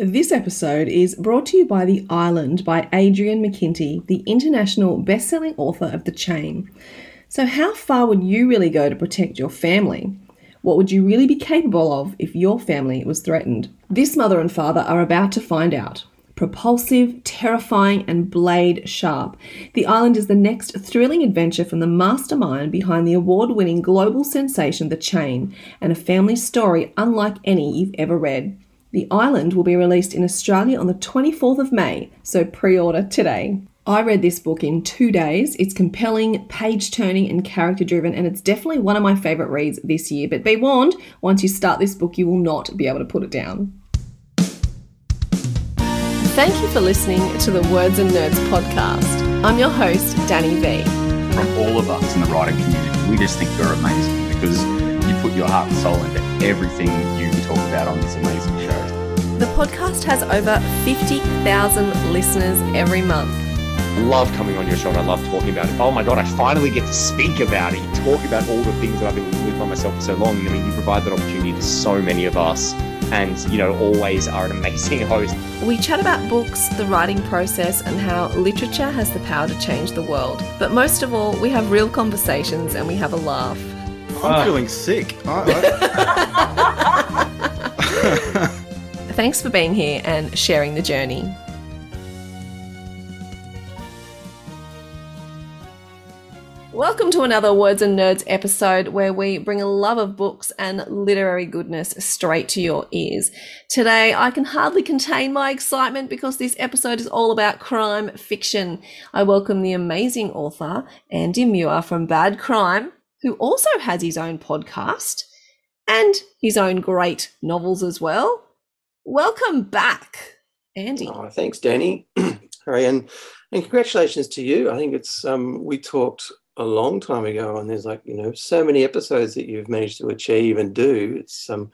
This episode is brought to you by The Island by Adrian McKinty, the international best-selling author of The Chain. So how far would you really go to protect your family? What would you really be capable of if your family was threatened? This mother and father are about to find out. Propulsive, terrifying, and blade sharp, The Island is the next thrilling adventure from the mastermind behind the award winning global sensation The Chain, and a family story unlike any you've ever read. The Island will be released in Australia on the 24th of May, so pre order today. I read this book in two days. It's compelling, page turning, and character driven, and it's definitely one of my favourite reads this year. But be warned, once you start this book, you will not be able to put it down. Thank you for listening to the Words and Nerds podcast. I'm your host, Danny V. From all of us in the writing community, we just think you're amazing because you put your heart and soul into everything you talk about on this amazing show. The podcast has over 50,000 listeners every month. I love coming on your show and I love talking about it. Oh my God, I finally get to speak about it, talk about all the things that I've been with by myself for so long. I mean, you provide that opportunity to so many of us and you know always are an amazing host. We chat about books, the writing process, and how literature has the power to change the world. But most of all, we have real conversations and we have a laugh. I'm uh. feeling sick. Thanks for being here and sharing the journey. Welcome to another Words and Nerds episode where we bring a love of books and literary goodness straight to your ears. Today, I can hardly contain my excitement because this episode is all about crime fiction. I welcome the amazing author, Andy Muir from Bad Crime, who also has his own podcast and his own great novels as well. Welcome back, Andy. Oh, thanks, Danny. Hurry and and congratulations to you. I think it's um, we talked a long time ago, and there's like you know so many episodes that you've managed to achieve and do. It's um,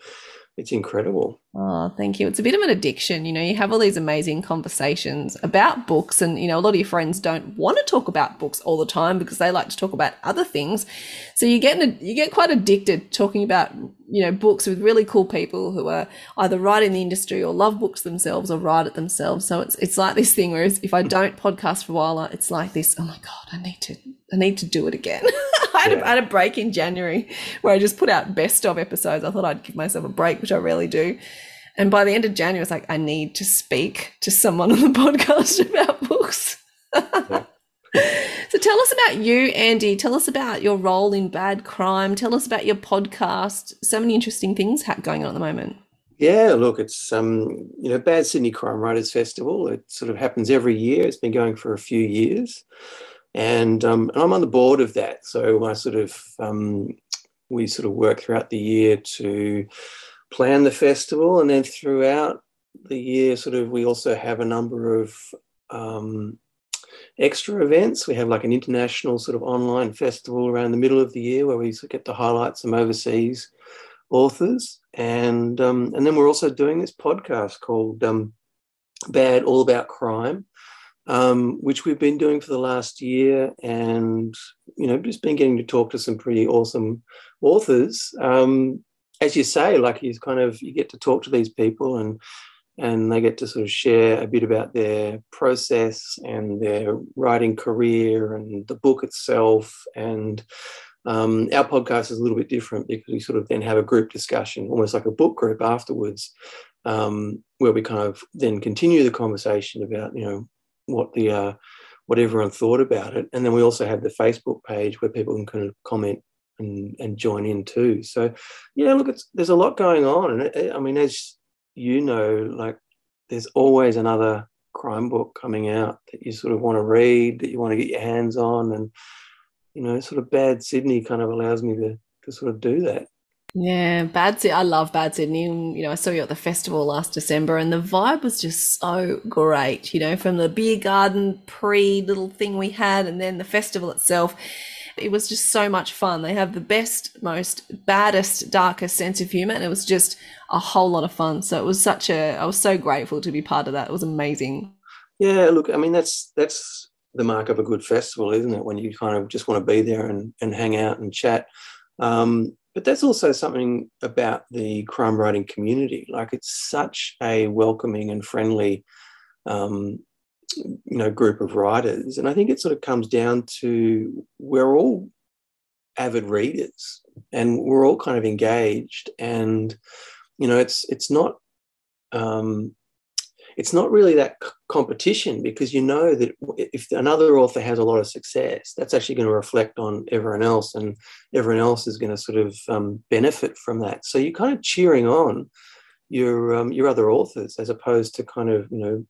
it's incredible. Oh, thank you. It's a bit of an addiction. You know, you have all these amazing conversations about books, and, you know, a lot of your friends don't want to talk about books all the time because they like to talk about other things. So you get, you get quite addicted talking about, you know, books with really cool people who are either right in the industry or love books themselves or write it themselves. So it's, it's like this thing where if I don't podcast for a while, it's like this, oh my God, I need to, I need to do it again. I, had yeah. a, I had a break in January where I just put out best of episodes. I thought I'd give myself a break, which I rarely do. And by the end of January, it's like, I need to speak to someone on the podcast about books. so tell us about you, Andy. Tell us about your role in Bad Crime. Tell us about your podcast. So many interesting things going on at the moment. Yeah, look, it's um, you know, Bad Sydney Crime Writers Festival. It sort of happens every year. It's been going for a few years, and um, and I'm on the board of that. So I sort of um, we sort of work throughout the year to plan the festival, and then throughout the year, sort of, we also have a number of um, extra events. We have like an international sort of online festival around the middle of the year where we sort of get to highlight some overseas authors, and um, and then we're also doing this podcast called um, Bad All About Crime. Um, which we've been doing for the last year, and you know, just been getting to talk to some pretty awesome authors. Um, as you say, like you kind of you get to talk to these people and and they get to sort of share a bit about their process and their writing career and the book itself. And um, our podcast is a little bit different because we sort of then have a group discussion, almost like a book group afterwards, um, where we kind of then continue the conversation about you know what the uh, what everyone thought about it, and then we also have the Facebook page where people can kind of comment and, and join in too. So, yeah, look, it's, there's a lot going on. And I mean, as you know, like there's always another crime book coming out that you sort of want to read, that you want to get your hands on. And, you know, sort of Bad Sydney kind of allows me to, to sort of do that. Yeah, Bad Sydney. I love Bad Sydney. You know, I saw you at the festival last December, and the vibe was just so great. You know, from the beer garden pre little thing we had, and then the festival itself. It was just so much fun. They have the best, most baddest, darkest sense of humor, and it was just a whole lot of fun. So it was such a. I was so grateful to be part of that. It was amazing. Yeah, look, I mean that's that's the mark of a good festival, isn't it? When you kind of just want to be there and and hang out and chat. Um, but that's also something about the crime writing community. Like it's such a welcoming and friendly, um, you know, group of writers, and I think it sort of comes down to we're all avid readers and we're all kind of engaged, and you know, it's it's not. Um, it's not really that competition because you know that if another author has a lot of success, that's actually going to reflect on everyone else, and everyone else is going to sort of um, benefit from that. So you're kind of cheering on your um, your other authors as opposed to kind of you know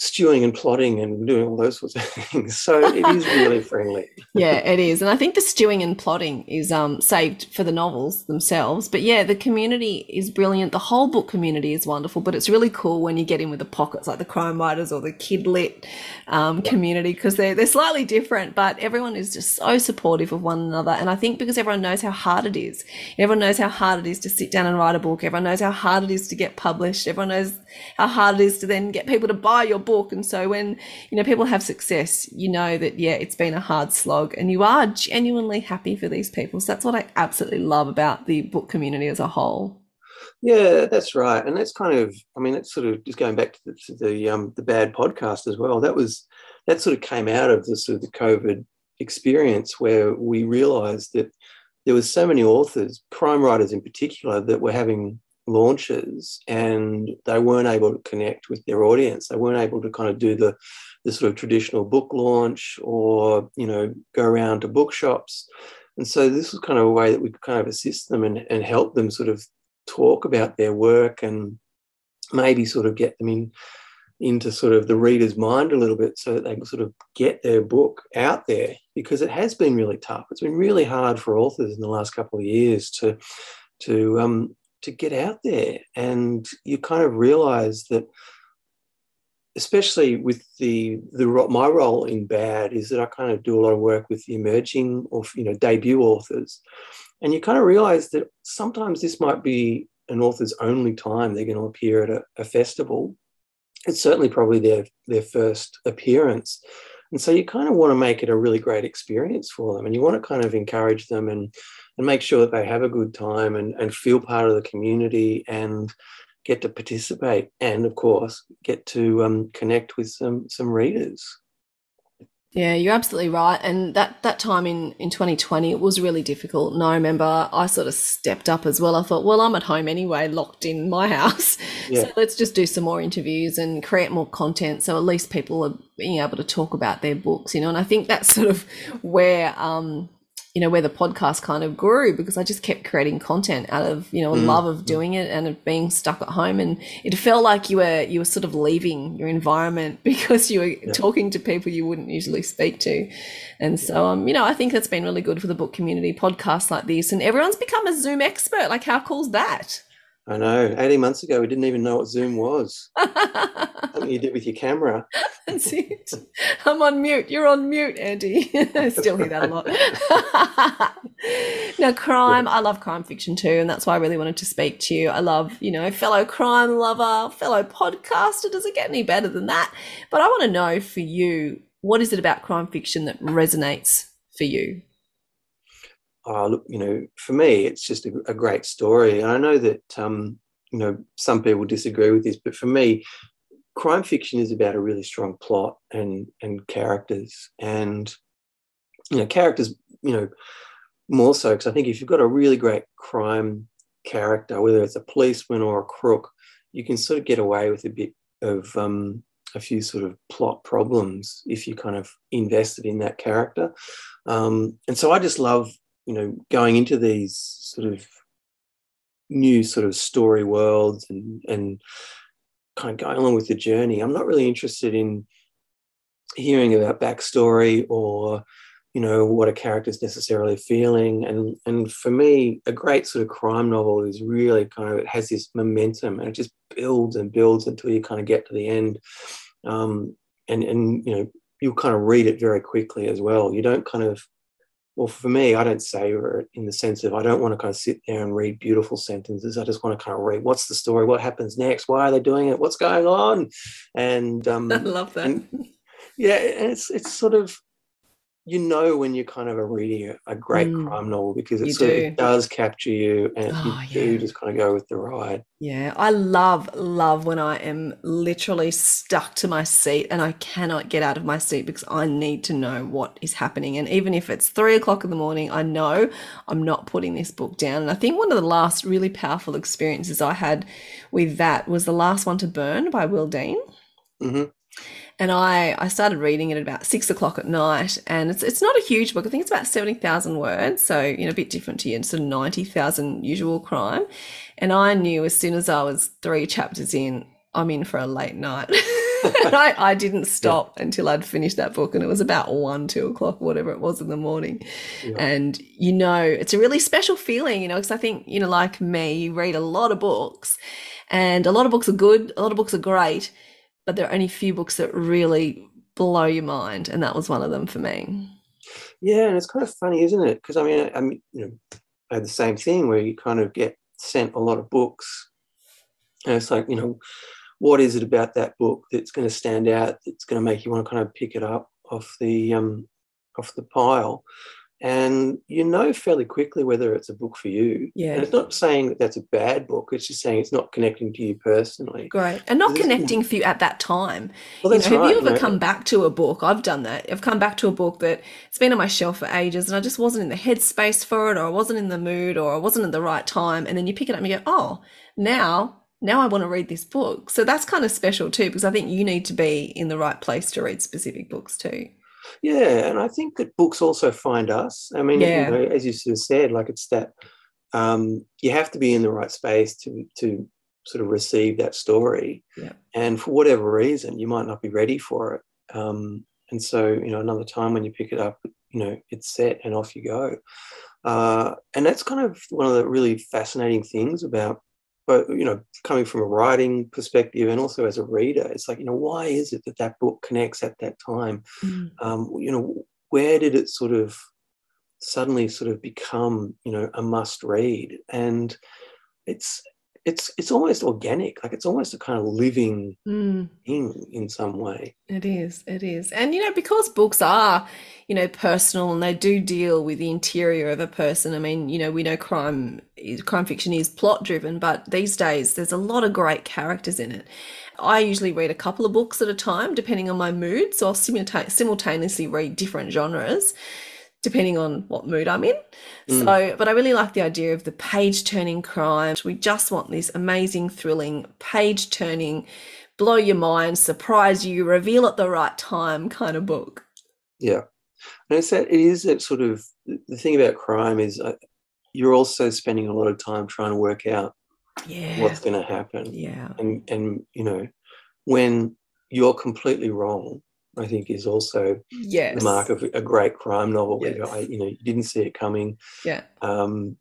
stewing and plotting and doing all those sorts of things. So it is really friendly. yeah, it is. And I think the stewing and plotting is um, saved for the novels themselves. But yeah, the community is brilliant. The whole book community is wonderful, but it's really cool when you get in with the pockets like the crime writers or the kid lit um, yeah. community because they're, they're slightly different, but everyone is just so supportive of one another. And I think because everyone knows how hard it is, everyone knows how hard it is to sit down and write a book, everyone knows how hard it is to get published, everyone knows how hard it is to then get people to buy your book. And so when, you know, people have success, you know that, yeah, it's been a hard slog and you are genuinely happy for these people. So that's what I absolutely love about the book community as a whole. Yeah, that's right, and that's kind of, I mean, that's sort of just going back to the, to the um, the bad podcast as well. That was that sort of came out of the sort of the COVID experience where we realised that there was so many authors, crime writers in particular, that were having launches and they weren't able to connect with their audience. They weren't able to kind of do the, the sort of traditional book launch or, you know, go around to bookshops. And so this was kind of a way that we could kind of assist them and, and help them sort of talk about their work and maybe sort of get them in into sort of the reader's mind a little bit so that they can sort of get their book out there because it has been really tough. It's been really hard for authors in the last couple of years to to um, to get out there. And you kind of realize that especially with the the my role in bad is that I kind of do a lot of work with the emerging or you know debut authors. And you kind of realize that sometimes this might be an author's only time they're going to appear at a, a festival. It's certainly probably their their first appearance. And so you kind of want to make it a really great experience for them and you want to kind of encourage them and and make sure that they have a good time and, and feel part of the community and get to participate and of course get to um, connect with some some readers yeah, you're absolutely right. And that, that time in, in 2020, it was really difficult. And I remember I sort of stepped up as well. I thought, well, I'm at home anyway, locked in my house. Yeah. So let's just do some more interviews and create more content. So at least people are being able to talk about their books, you know. And I think that's sort of where, um, you know where the podcast kind of grew because I just kept creating content out of you know a mm. love of doing it and of being stuck at home. And it felt like you were you were sort of leaving your environment because you were yeah. talking to people you wouldn't usually speak to. And so um you know I think that's been really good for the book community podcasts like this. And everyone's become a Zoom expert. Like how cool's that I know. 18 months ago, we didn't even know what Zoom was. Something you did with your camera. That's it. I'm on mute. You're on mute, Andy. I still hear that a lot. now, crime, I love crime fiction too, and that's why I really wanted to speak to you. I love, you know, fellow crime lover, fellow podcaster. Does it get any better than that? But I want to know for you, what is it about crime fiction that resonates for you? Oh, look, you know, for me, it's just a, a great story. And I know that, um, you know, some people disagree with this, but for me, crime fiction is about a really strong plot and and characters and you know characters you know more so because I think if you've got a really great crime character, whether it's a policeman or a crook, you can sort of get away with a bit of um, a few sort of plot problems if you kind of invested in that character. Um, and so I just love you know, going into these sort of new sort of story worlds and and kind of going along with the journey. I'm not really interested in hearing about backstory or you know what a character's necessarily feeling and and for me a great sort of crime novel is really kind of it has this momentum and it just builds and builds until you kind of get to the end um, and and you know you'll kind of read it very quickly as well you don't kind of well, for me, I don't savor it in the sense of I don't want to kind of sit there and read beautiful sentences. I just want to kind of read what's the story, what happens next, why are they doing it, what's going on, and um, I love that. And, yeah, and it's it's sort of you know when you're kind of a reading a, great Mm. crime novel because it You sort of do. it does capture you and Oh, you do just kind of go with the ride. Yeah, I love, love when I am literally stuck to my seat and I cannot get out of my seat because I need to know what is happening. And even if it's three o'clock in the morning, I know I'm not putting this book down. And I think one of the last really powerful experiences I had with that was The Last One to Burn by Will Dean. hmm And I, I started reading it at about six o'clock at night. And it's, it's not a huge book. I think it's about 70,000 words. So, you know, a bit different to your sort of 90,000 usual crime. And I knew as soon as I was three chapters in, I'm in for a late night. and I, I didn't stop until I'd finished that book. And it was about one, two o'clock, whatever it was in the morning. Yeah. And, you know, it's a really special feeling, you know, because I think, you know, like me, you read a lot of books and a lot of books are good, a lot of books are great, there are only a few books that really blow your mind. And that was one of them for me. Yeah, and it's kind of funny, isn't it? Because I mean, I, I mean, you know, I had the same thing where you kind of get sent a lot of books, and it's like, you know, what is it about that book that's going to stand out? That's going to make you want to kind of pick it up off the um, off the pile, and you know fairly quickly whether it's a book for you. Yeah. and it's not saying that that's a bad book. It's just saying it's not connecting to you personally. Great. And not connecting for you at that time. Well, You that's know, have you ever come back to a book? I've done that. I've come back to a book that it's been on my shelf for ages and I just wasn't in the headspace for it or I wasn't in the mood or I wasn't at the right time. And then you pick it up and you go, oh, now, now I want to read this book. So that's kind of special too, because I think you need to be in the right place to read specific books too. Yeah, and I think that books also find us. I mean, Yeah. you know, as you sort of said, like it's that um, you have to be in the right space to to sort of receive that story. Yeah. And for whatever reason, you might not be ready for it. Um, and so, you know, another time when you pick it up, you know, it's set and off you go. Uh, and that's kind of one of the really fascinating things about but you know coming from a writing perspective and also as a reader it's like you know why is it that that book connects at that time um, you know, where did it sort of suddenly sort of become, you know, a must read? And it's it's it's almost organic, like it's almost a kind of living Mm. thing in some way. It is, it is. And you know, because books are, you know, personal and they do deal with the interior of a person. I mean, you know, we know crime crime fiction is plot driven, but these days there's a lot of great characters in it. I usually read a couple of books at a time depending on my mood, so I'll simulta- simultaneously read different genres depending on what mood I'm in. Mm. So, but I really like the idea of the page turning crime. We just want this amazing, thrilling, page turning, blow your mind, surprise you, reveal at the right time kind of book. Yeah, and it's that it is that sort of the thing about crime is uh, you're also spending a lot of time trying to work out Yeah. what's going to happen, Yeah. and and you know when you're completely wrong. I think is also Yes. the mark of a great crime novel where I, you know you didn't see it coming. Yeah. Um,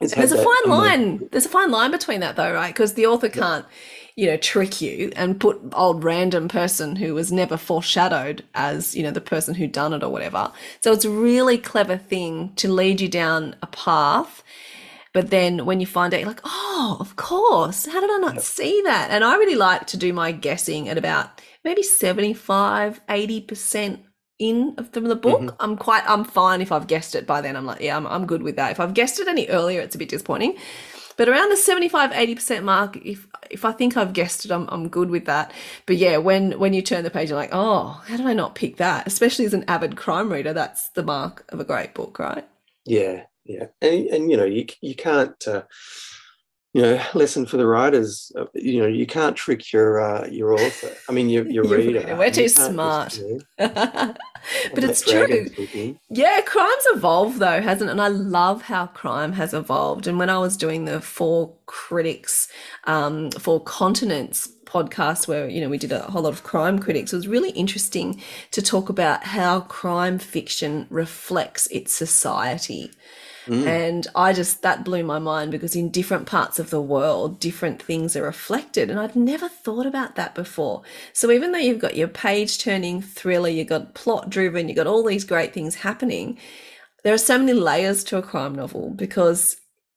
there's a that fine line. There's a fine line between that, though, right? Because the author can't, you know, trick you and put old random person who was never foreshadowed as, you know, the person who done it or whatever. So it's a really clever thing to lead you down a path. But then when you find out, you're like, oh, of course. How did I not Yep. see that? And I really like to do my guessing at about maybe 75, 80% in of the, book. Mhm. I'm quite, I'm fine if I've guessed it by then. I'm like, yeah, I'm, I'm good with that. If I've guessed it any earlier, it's a bit disappointing. But around the 75, 80% mark, if if I think I've guessed it, I'm, I'm good with that. But yeah, when when you turn the page, you're like, oh, how did I not pick that? Especially as an avid crime reader, that's the mark of a great book, right? Yeah, yeah, and and you know you you can't. Uh, you know, lesson for the writers. Uh, you know, you can't trick your uh, your author. I mean, your your reader. We're too smart. but it's true. Yeah, crime's evolved though, hasn't it? And I love how crime has evolved. And when I was doing the Four Critics, um, Four Continents podcast, where you know we did a whole lot of crime critics, it was really interesting to talk about how crime fiction reflects its society. Mm. And I just, that blew my mind because in different parts of the world, different things are reflected. And I'd never thought about that before. So even though you've got your page turning thriller, you've got plot driven, you've got all these great things happening, there are so many layers to a crime novel because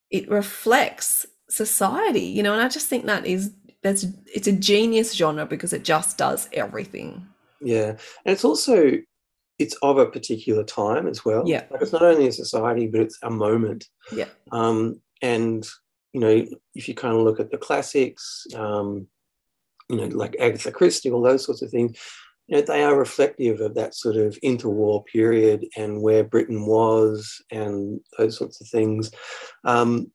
it reflects society, you know, and I just think that is, that's, it's a genius genre because it just does everything. Yeah, and it's also it's of a particular time as well. Yeah. Like it's not only a society, but it's a moment. Yeah. Um, and you know, if you kind of look at the classics, um, you know, like Agatha Christie, all those sorts of things, you know, they are reflective of that sort of interwar period and where Britain was and those sorts of things. Um,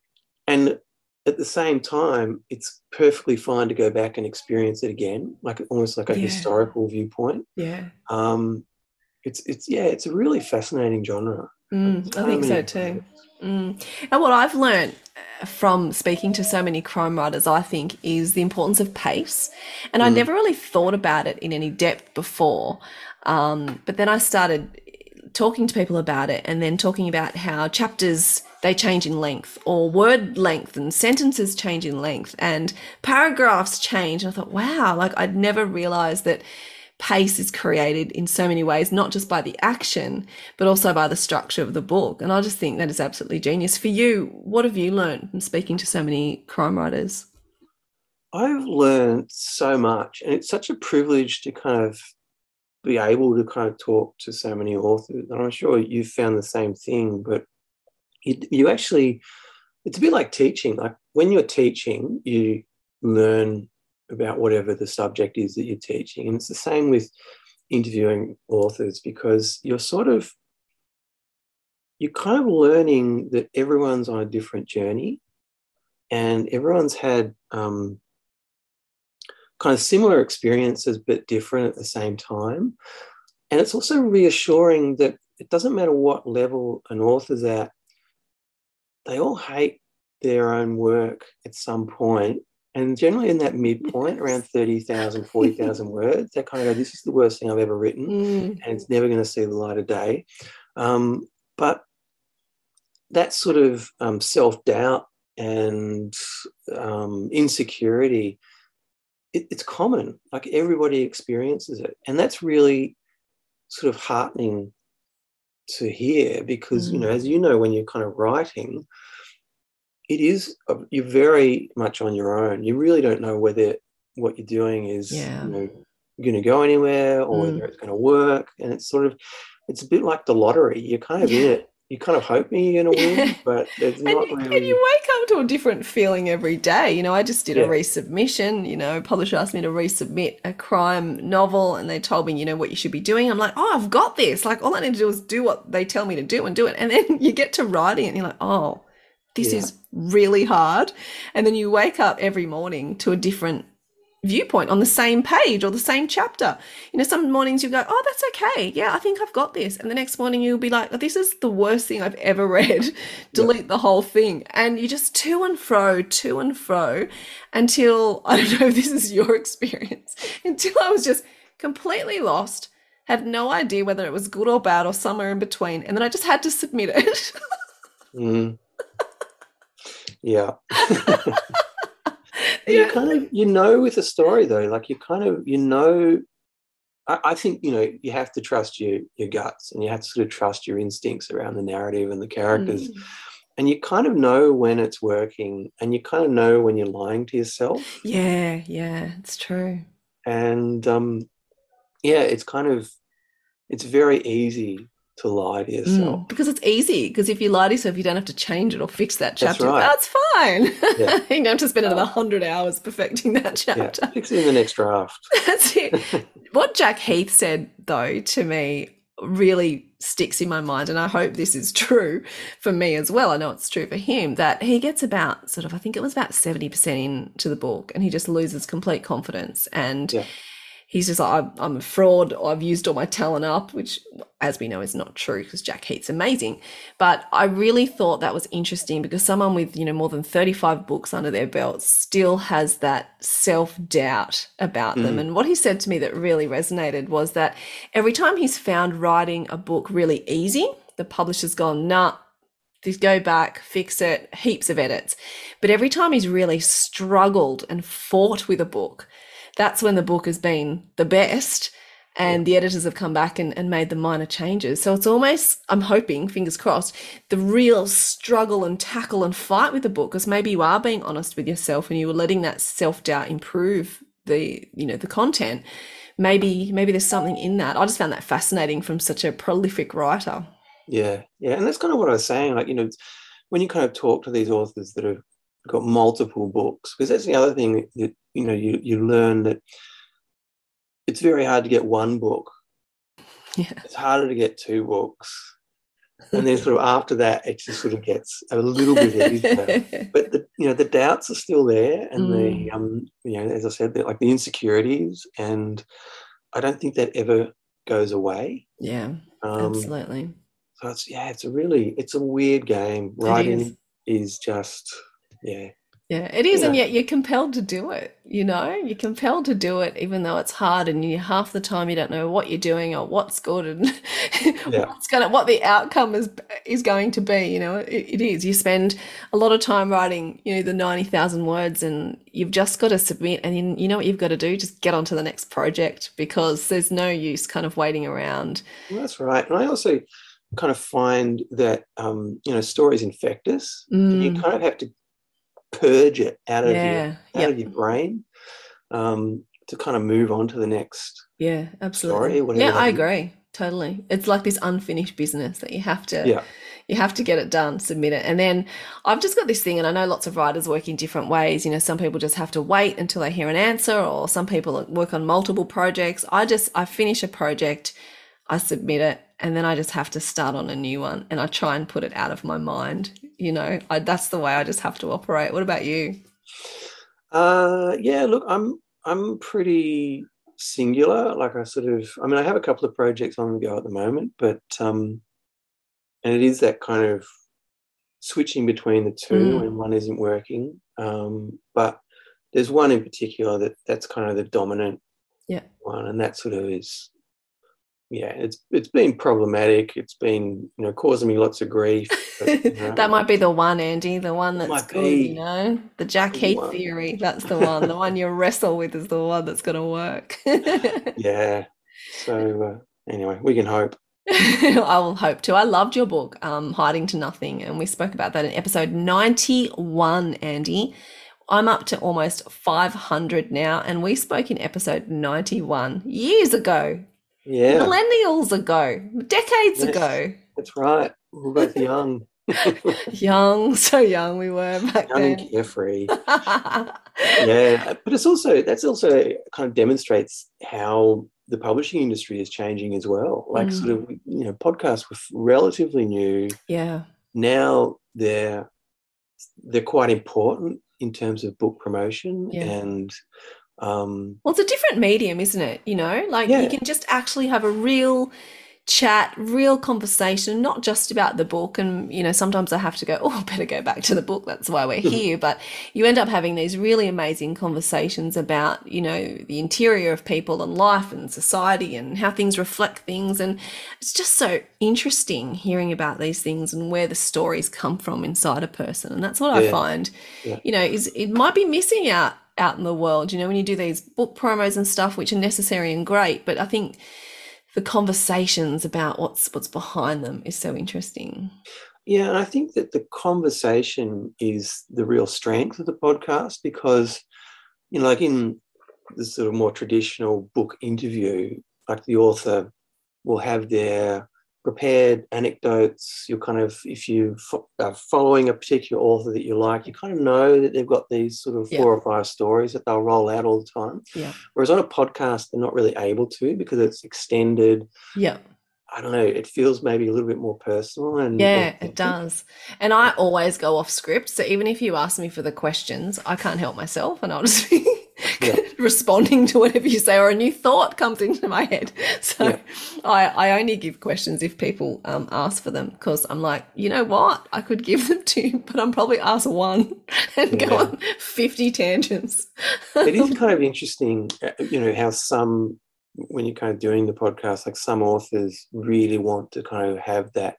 and at the same time, it's perfectly fine to go back and experience it again, like almost like a Yeah. historical viewpoint. Yeah. Um, it's it's yeah, it's a really fascinating genre. Mm, I think so too. Mm. And what I've learned uh, from speaking to so many crime writers, I think, is the importance of pace. And I Mm. never really thought about it in any depth before. Um, but then I started talking to people about it and then talking about how chapters they change in length or word length and sentences change in length and paragraphs change and i thought wow like i'd never realized that pace is created in so many ways not just by the action but also by the structure of the book and i just think that is absolutely genius for you what have you learned from speaking to so many crime writers I've learned so much, and it's such a privilege to kind of be able to kind of talk to so many authors. And I'm sure you've found the same thing, but you, you actually, it's a bit like teaching. Like when you're teaching, you learn about whatever the subject is that you're teaching. And it's the same with interviewing authors because you're sort of, you're kind of learning that everyone's on a different journey and everyone's had um, kind of similar experiences but different at the same time. And it's also reassuring that it doesn't matter what level an author's at, they all hate their own work at some point. And generally in that midpoint, around 30,000, 40,000 words, they kind of go, This is the worst thing I've ever written, Mm, and it's never going to see the light of day. Um, but that sort of um, self doubt and um, insecurity, it, it's common. Like everybody experiences it. And that's really sort of heartening to hear because, you know, as you know, when you're kind of writing, it is, uh, you're very much on your own. You really don't know whether what you're doing is, Yeah. you know, going to go anywhere or Mm. whether it's going to work. And it's sort of, it's a bit like the lottery. You're kind of in Yeah. it. You kind of hoping you're going to win, Yeah. but there's and, not you- really. and you wake up to a different feeling every day. You know, I just did a resubmission. You know, a publisher asked me to resubmit a crime novel, and they told me, you know, what you should be doing. I'm like, oh, I've got this. Like, all I need to do is do what they tell me to do and do it. And then you get to writing and you're like, oh, this Yeah. is really hard. And then you wake up every morning to a different viewpoint on the same page or the same chapter. You know, some mornings you go, oh, that's okay. Yeah, I think I've got this. And the next morning you'll be like, this is the worst thing I've ever read. Delete the whole thing. And you just to and fro, to and fro until, I don't know if this is your experience, until I was just completely lost, had no idea whether it was good or bad or somewhere in between. And then I just had to submit it. Mm. Yeah. You kind of you know with a story though, like you kind of you know. I, I think you know you have to trust your your guts and you have to sort of trust your instincts around the narrative and the characters, Mm. and you kind of know when it's working and you kind of know when you're lying to yourself. Yeah, yeah, it's true. And um, yeah, it's kind of it's very easy to lie to yourself. Mm, because it's easy. Because if you lie to yourself, you don't have to change it or fix that That's chapter. right. That's fine. Yeah. you don't have to spend another hundred hours perfecting that chapter. Yeah, fix it in the next draft. That's it. what Jack Heath said, though, to me really sticks in my mind. And I hope this is true for me as well. I know it's true for him that he gets about sort of, I think it was about 70% into the book and he just loses complete confidence. And Yeah. He's just like, I'm, I'm a fraud. I've used all my talent up, which, as we know, is not true because Jack Heath's amazing. But I really thought that was interesting because someone with, you know, more than 35 books under their belt still has that self doubt about them. Mm. And what he said to me that really resonated was that every time he's found writing a book really easy, the publisher's gone, nah, just go back, fix it, heaps of edits. But every time he's really struggled and fought with a book, that's when the book has been the best and the editors have come back and, and made the minor changes. So it's almost, I'm hoping, fingers crossed, the real struggle and tackle and fight with the book, because maybe you are being honest with yourself and you were letting that self doubt improve the, you know, the content. maybe maybe there's something in that. I just found that fascinating from such a prolific writer. Yeah, yeah, and that's kind of what I was saying. Like you know, when you kind of talk to these authors that have got multiple books, because that's the other thing that you know you you learn that it's very hard to get one book. Yeah. It's harder to get two books. And then sort of after that, it just sort of gets a little bit easier. but the you know the doubts are still there, and Mm. the um you know as I said, like the insecurities, and I don't think that ever goes away. yeah, Um, absolutely. so it's yeah, it's a really it's a weird game. It Writing is just yeah Yeah, it is, and yet you're compelled to do it. You know, you're compelled to do it, even though it's hard, and you half the time you don't know what you're doing or what's good and Yeah. what's gonna, what the outcome is is going to be. You know, it, it is. You spend a lot of time writing, you know, the ninety thousand words, and you've just got to submit, and you, you know what you've got to do? Just get onto the next project because there's no use kind of waiting around. Well, that's right. And I also kind of find that um, you know stories infect us. and You Mm, kind of have to purge it out of your out yeah, of your brain um, to kind of move on to the next. yeah, absolutely. story, Yeah, I agree. Totally. It's like this unfinished business that you have to Yeah, you have to get it done, submit it. And then I've just got this thing, and I know lots of writers work in different ways. You know, some people just have to wait until they hear an answer, or some people work on multiple projects. I just, I finish a project, I submit it, and then I just have to start on a new one and I try and put it out of my mind. You know, I, that's the way I just have to operate. What about you? uh, yeah. Look, I'm I'm pretty singular. Like I sort of, I mean, I have a couple of projects on the go at the moment, but um, and it is that kind of switching between the two Mm. when one isn't working. Um, but there's one in particular that that's kind of the dominant Yeah. one, and that sort of is, yeah, it's it's been problematic. It's been you know causing me lots of grief. but, you know, that might be the one, Andy, the one that's good, be. you know? The Jack Heath one. theory. That's the one. the one you wrestle with is the one that's going to work. yeah. So uh, anyway, we can hope. I will hope to. I loved your book, um, Hiding to Nothing, and we spoke about that in episode 91, Andy. I'm up to almost 500 now, and we spoke in episode 91 years ago, Yeah, millennials ago, decades Yes. ago. that's right. We're both young, Young, so young we were back young and then. carefree. Yeah, but it's also that's also kind of demonstrates how the publishing industry is changing as well. Like Mm. sort of you know, podcasts were relatively new. yeah, Now they're they're quite important in terms of book promotion Yeah. and um, Well, it's a different medium, isn't it? You know, like Yeah. you can just actually have a real chat, real conversation, not just about the book. And, you know, sometimes I have to go, oh, better go back to the book. That's why we're here. But you end up having these really amazing conversations about, you know, the interior of people and life and society and how things reflect things. And it's just so interesting hearing about these things and where the stories come from inside a person. And that's what I find, Yeah. you know, is it might be missing out out in the world, you know, when you do these book promos and stuff, which are necessary and great, but I think the conversations about what's what's behind them is so interesting. Yeah, and I think that the conversation is the real strength of the podcast because, you know, like in the sort of more traditional book interview, like the author will have their prepared anecdotes. You're kind of, if you fo- are following a particular author that you like, you kind of know that they've got these sort of Yeah. four or five stories that they'll roll out all the time. Yeah. Whereas on a podcast, they're not really able to because it's extended. Yeah. I don't know, it feels maybe a little bit more personal and Yeah, it does. And I always go off script. So even if you ask me for the questions, I can't help myself and I'll just be Yeah. responding to whatever you say or a new thought comes into my head. So Yeah. I, I only give questions if people um, ask for them because I'm like, you know what? I could give them to you, but I'm probably ask one and go on 50 tangents. it is kind of interesting, uh, you know, how some, when you're kind of doing the podcast, like some authors really want to kind of have that,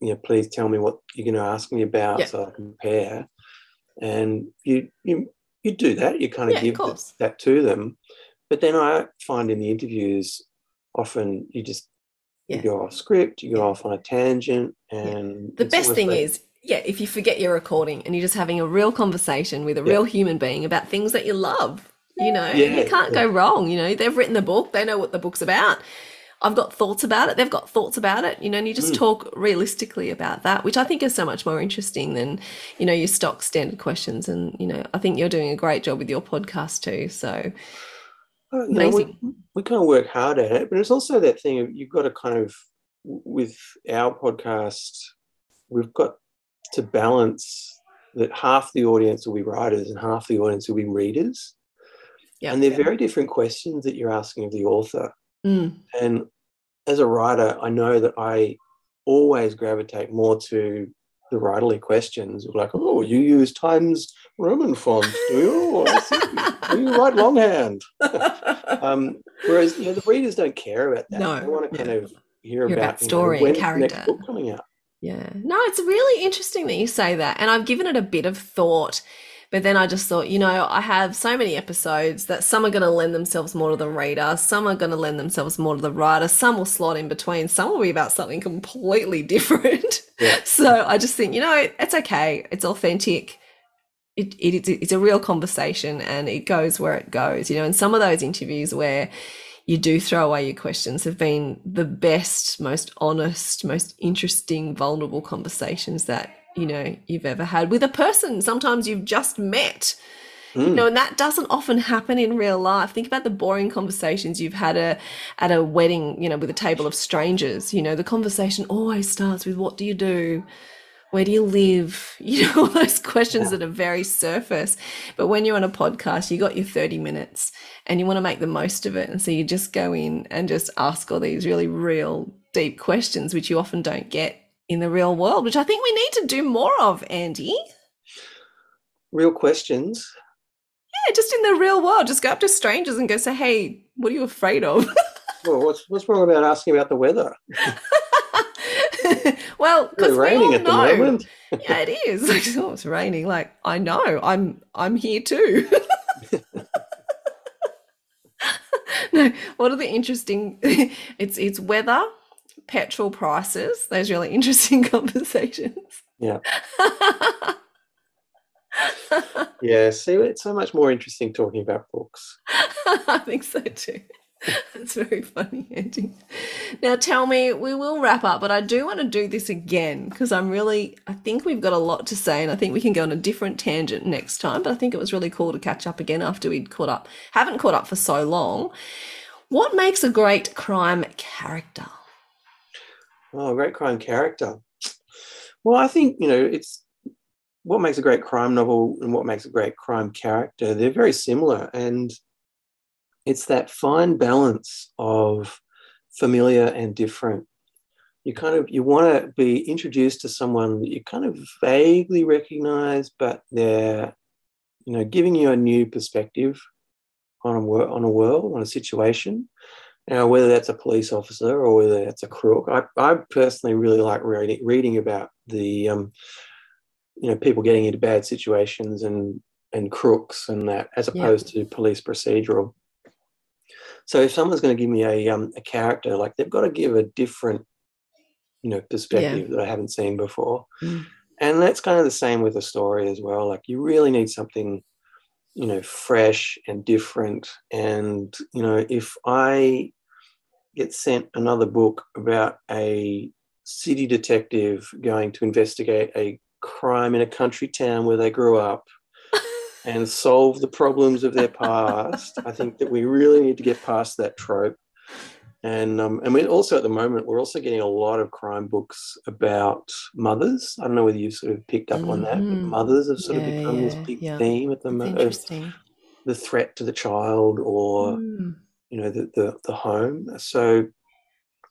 you know, please tell me what you're going to ask me about Yeah. so I can prepare. And you, you, you do that, you kind of Yeah, give course. that to them. But then I find in the interviews, often you just Yeah. you go off script, you go Yeah. off on a tangent, and The best thing like- is, yeah, if you forget you're recording and you're just having a real conversation with a Yeah. real human being about things that you love. You know, you can't go wrong. You know, they've written the book, they know what the book's about. I've got thoughts about it, they've got thoughts about it, you know, and you just Mm. talk realistically about that, which I think is so much more interesting than, you know, your stock standard questions. And, you know, I think you're doing a great job with your podcast too. So, you know, we, we kind of work hard at it, but it's also that thing of you've got to kind of, with our podcast, we've got to balance that half the audience will be writers and half the audience will be readers. yeah. And they're very different questions that you're asking of the author. Mm, And as a writer, I know that I always gravitate more to the writerly questions, like, oh, you use Times Roman font, do you? Oh. Do you write longhand? Um, whereas you know, the readers don't care about that. No, they want to kind of hear about, about you know, story and when's the next character. book coming out. Yeah. No, it's really interesting that you say that. And I've given it a bit of thought, but then I just thought, you know, I have so many episodes that some are going to lend themselves more to the reader, some are going to lend themselves more to the writer, some will slot in between, some will be about something completely different. Yeah. So I just think, you know, it's okay. It's authentic. It, it, it's, it's a real conversation and it goes where it goes, you know, and some of those interviews where you do throw away your questions have been the best, most honest, most interesting, vulnerable conversations that, you know, you've ever had with a person sometimes you've just met. You Mm. know, and that doesn't often happen in real life. Think about the boring conversations you've had a, at a wedding, you know, with a table of strangers. You know, the conversation always starts with, What do you do? Where do you live? You know, all those questions that are very surface. But when you're on a podcast, you got your 30 minutes and you want to make the most of it. And so you just go in and just ask all these really real, deep questions, which you often don't get in the real world, which I think we need to do more of, Andy. Real questions. Yeah, just in the real world, just go up to strangers and go say, "Hey, what are you afraid of?" Well, what's what's wrong about asking about the weather? well, It's because we raining all at the know. moment. yeah, it is. Like, oh, it's raining. Like I know. I'm I'm here too. no, what are the interesting? it's it's weather, petrol prices. Those really interesting conversations. Yeah. Yeah, see, it's so much more interesting talking about books. I think so too. That's very funny, Andy. Now tell me, we will wrap up, but I do want to do this again because I'm really, I think we've got a lot to say and I think we can go on a different tangent next time. But I think it was really cool to catch up again after we'd caught up, haven't caught up for so long. What makes a great crime character? Oh, great crime character. Well, I think, you know, it's what makes a great crime novel and what makes a great crime character. They're very similar. And it's that fine balance of familiar and different. You kind of you want to be introduced to someone that you kind of vaguely recognize, but they're, you know, giving you a new perspective on a on a world, on a situation. Now, whether that's a police officer or whether that's a crook, I, I personally really like reading, reading about the, um, you know, people getting into bad situations and and crooks and that, as Yeah. opposed to police procedural. So, if someone's going to give me a um, a character, like they've got to give a different, you know, perspective that I haven't seen before, Mm. and that's kind of the same with a story as well. Like you really need something you know fresh and different and you know if i get sent another book about a city detective going to investigate a crime in a country town where they grew up and solve the problems of their past i think that we really need to get past that trope and um, and we also at the moment we're also getting a lot of crime books about mothers. I don't know whether you've sort of picked up on that, but Mhm. mothers have sort of Yeah, become this big yeah. theme at the moment of interesting. the threat to the child or Mm. You know the, the the home so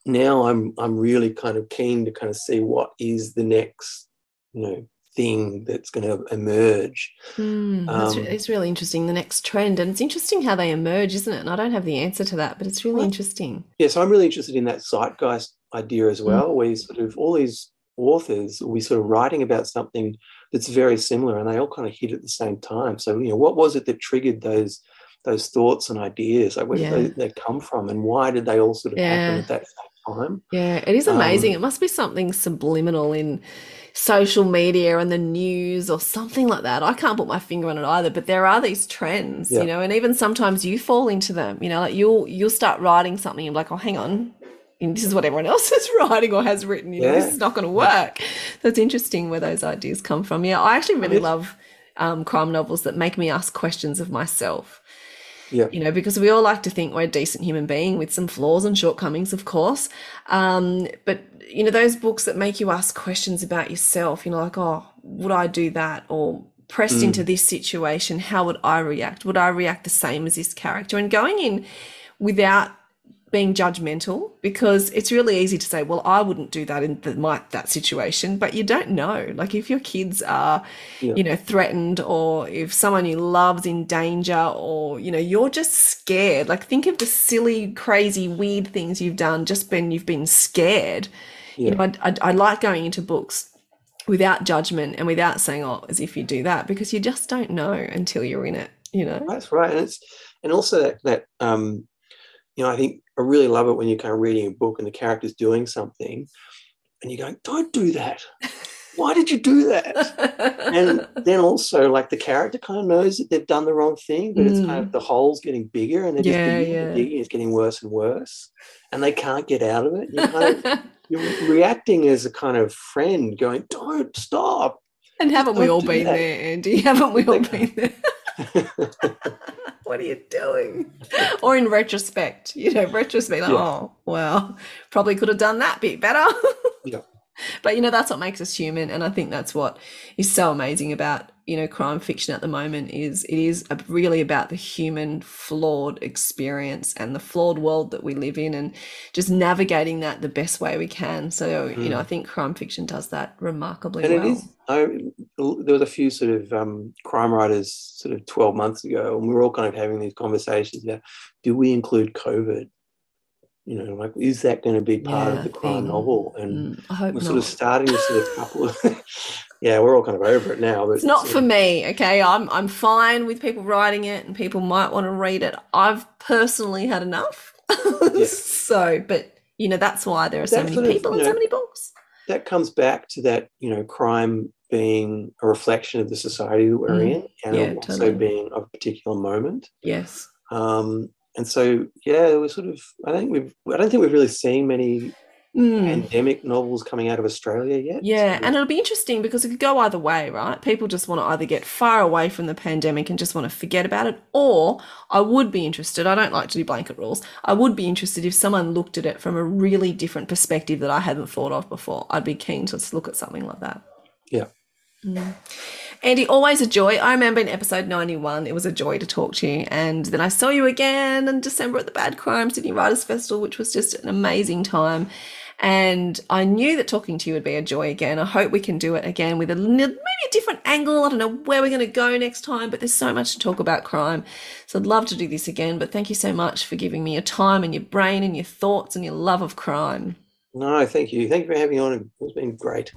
now i'm i'm really kind of keen to kind of see what is the next you know thing that's going to emerge Mm, Um, it's really interesting. The next trend, and it's interesting how they emerge, isn't it? And I don't have the answer to that, but it's really Well, interesting. yeah so i'm really interested in that zeitgeist idea Mm. as well where you sort of all these authors will be sort of writing about something that's very similar and they all kind of hit at the same time so you know what was it that triggered those those thoughts and ideas like where Yeah. did they, they come from and why did they all sort of happen at that same time. Yeah, it is amazing. Um, it must be something subliminal in social media and the news or something like that. I can't put my finger on it either, but there are these trends, Yeah. you know, and even sometimes you fall into them. You know, like you'll you'll start writing something and be like, oh, hang on. And this is what everyone else is writing or has written. You know, this is not going to work. So it's interesting where those ideas come from. Yeah, I actually really love um, crime novels that make me ask questions of myself Yeah. you know, because we all like to think we're a decent human being with some flaws and shortcomings, of course. Um, but you know, those books that make you ask questions about yourself, you know, like, oh, would I do that? Or pressed into this situation, how would I react? Would I react the same as this character? And going in without being judgmental because it's really easy to say well i wouldn't do that in the, my, that situation but you don't know. Like if your kids are Yeah. you know threatened or if someone you love's in danger or you know you're just scared like think of the silly crazy weird things you've done just when you've been scared. You know I, I, I like going into books without judgment and without saying oh as if you do that because you just don't know until you're in it you know? That's right, and it's and also that that um, you know I think I really love it when you're kind of reading a book and the character's doing something, and you're going, "Don't do that! Why did you do that?" and then also like the character kind of knows that they've done the wrong thing, but it's kind of mm. the hole's getting bigger and they're just Yeah, digging yeah. and digging. It's getting worse and worse, and they can't get out of it. You're, kind of, you're reacting as a kind of friend, going, "Don't stop." And haven't we Don't all been that. there, Andy? Haven't we all been there? What are you doing? Or in retrospect, you know, retrospect, like, Yeah. oh, well, probably could have done that bit better. But, you know, that's what makes us human. And I think that's what is so amazing about, you know, crime fiction at the moment is it is a- really about the human flawed experience and the flawed world that we live in and just navigating that the best way we can. So, you know, I think crime fiction does that remarkably and well. it is I, there was a few sort of um, crime writers sort of 12 months ago and we were all kind of having these conversations about do we include covid you know like is that going to be part Yeah, of the crime novel and Mm, I hope we're not. sort of starting to see a couple of yeah we're all kind of over it now but It's not for me, okay? I'm I'm fine with people writing it and people might want to read it. I've personally had enough. so, but you know, that's why there are so many sort of, people and you so many books. that comes back to that you know crime being a reflection of the society that we're Mm. in and Yeah, also totally. being of a particular moment Yes. um, and so yeah we're sort of i think we've i don't think we've really seen many Mm. pandemic novels coming out of australia yet Yeah, So- and it'll be interesting because it could go either way, right? People just want to either get far away from the pandemic and just want to forget about it, or I would be interested. I don't like to do blanket rules. I would be interested if someone looked at it from a really different perspective that I hadn't thought of before. I'd be keen to look at something like that. yeah Mm. Andy, always a joy. I remember in episode 91, it was a joy to talk to you. And then I saw you again in December at the Bad Crime Sydney Writers Festival, which was just an amazing time. And I knew that talking to you would be a joy again. I hope we can do it again with a maybe a different angle. I don't know where we're going to go next time, but there's so much to talk about crime. So I'd love to do this again. But thank you so much for giving me your time and your brain and your thoughts and your love of crime. no thank you thank you for having me on it's been great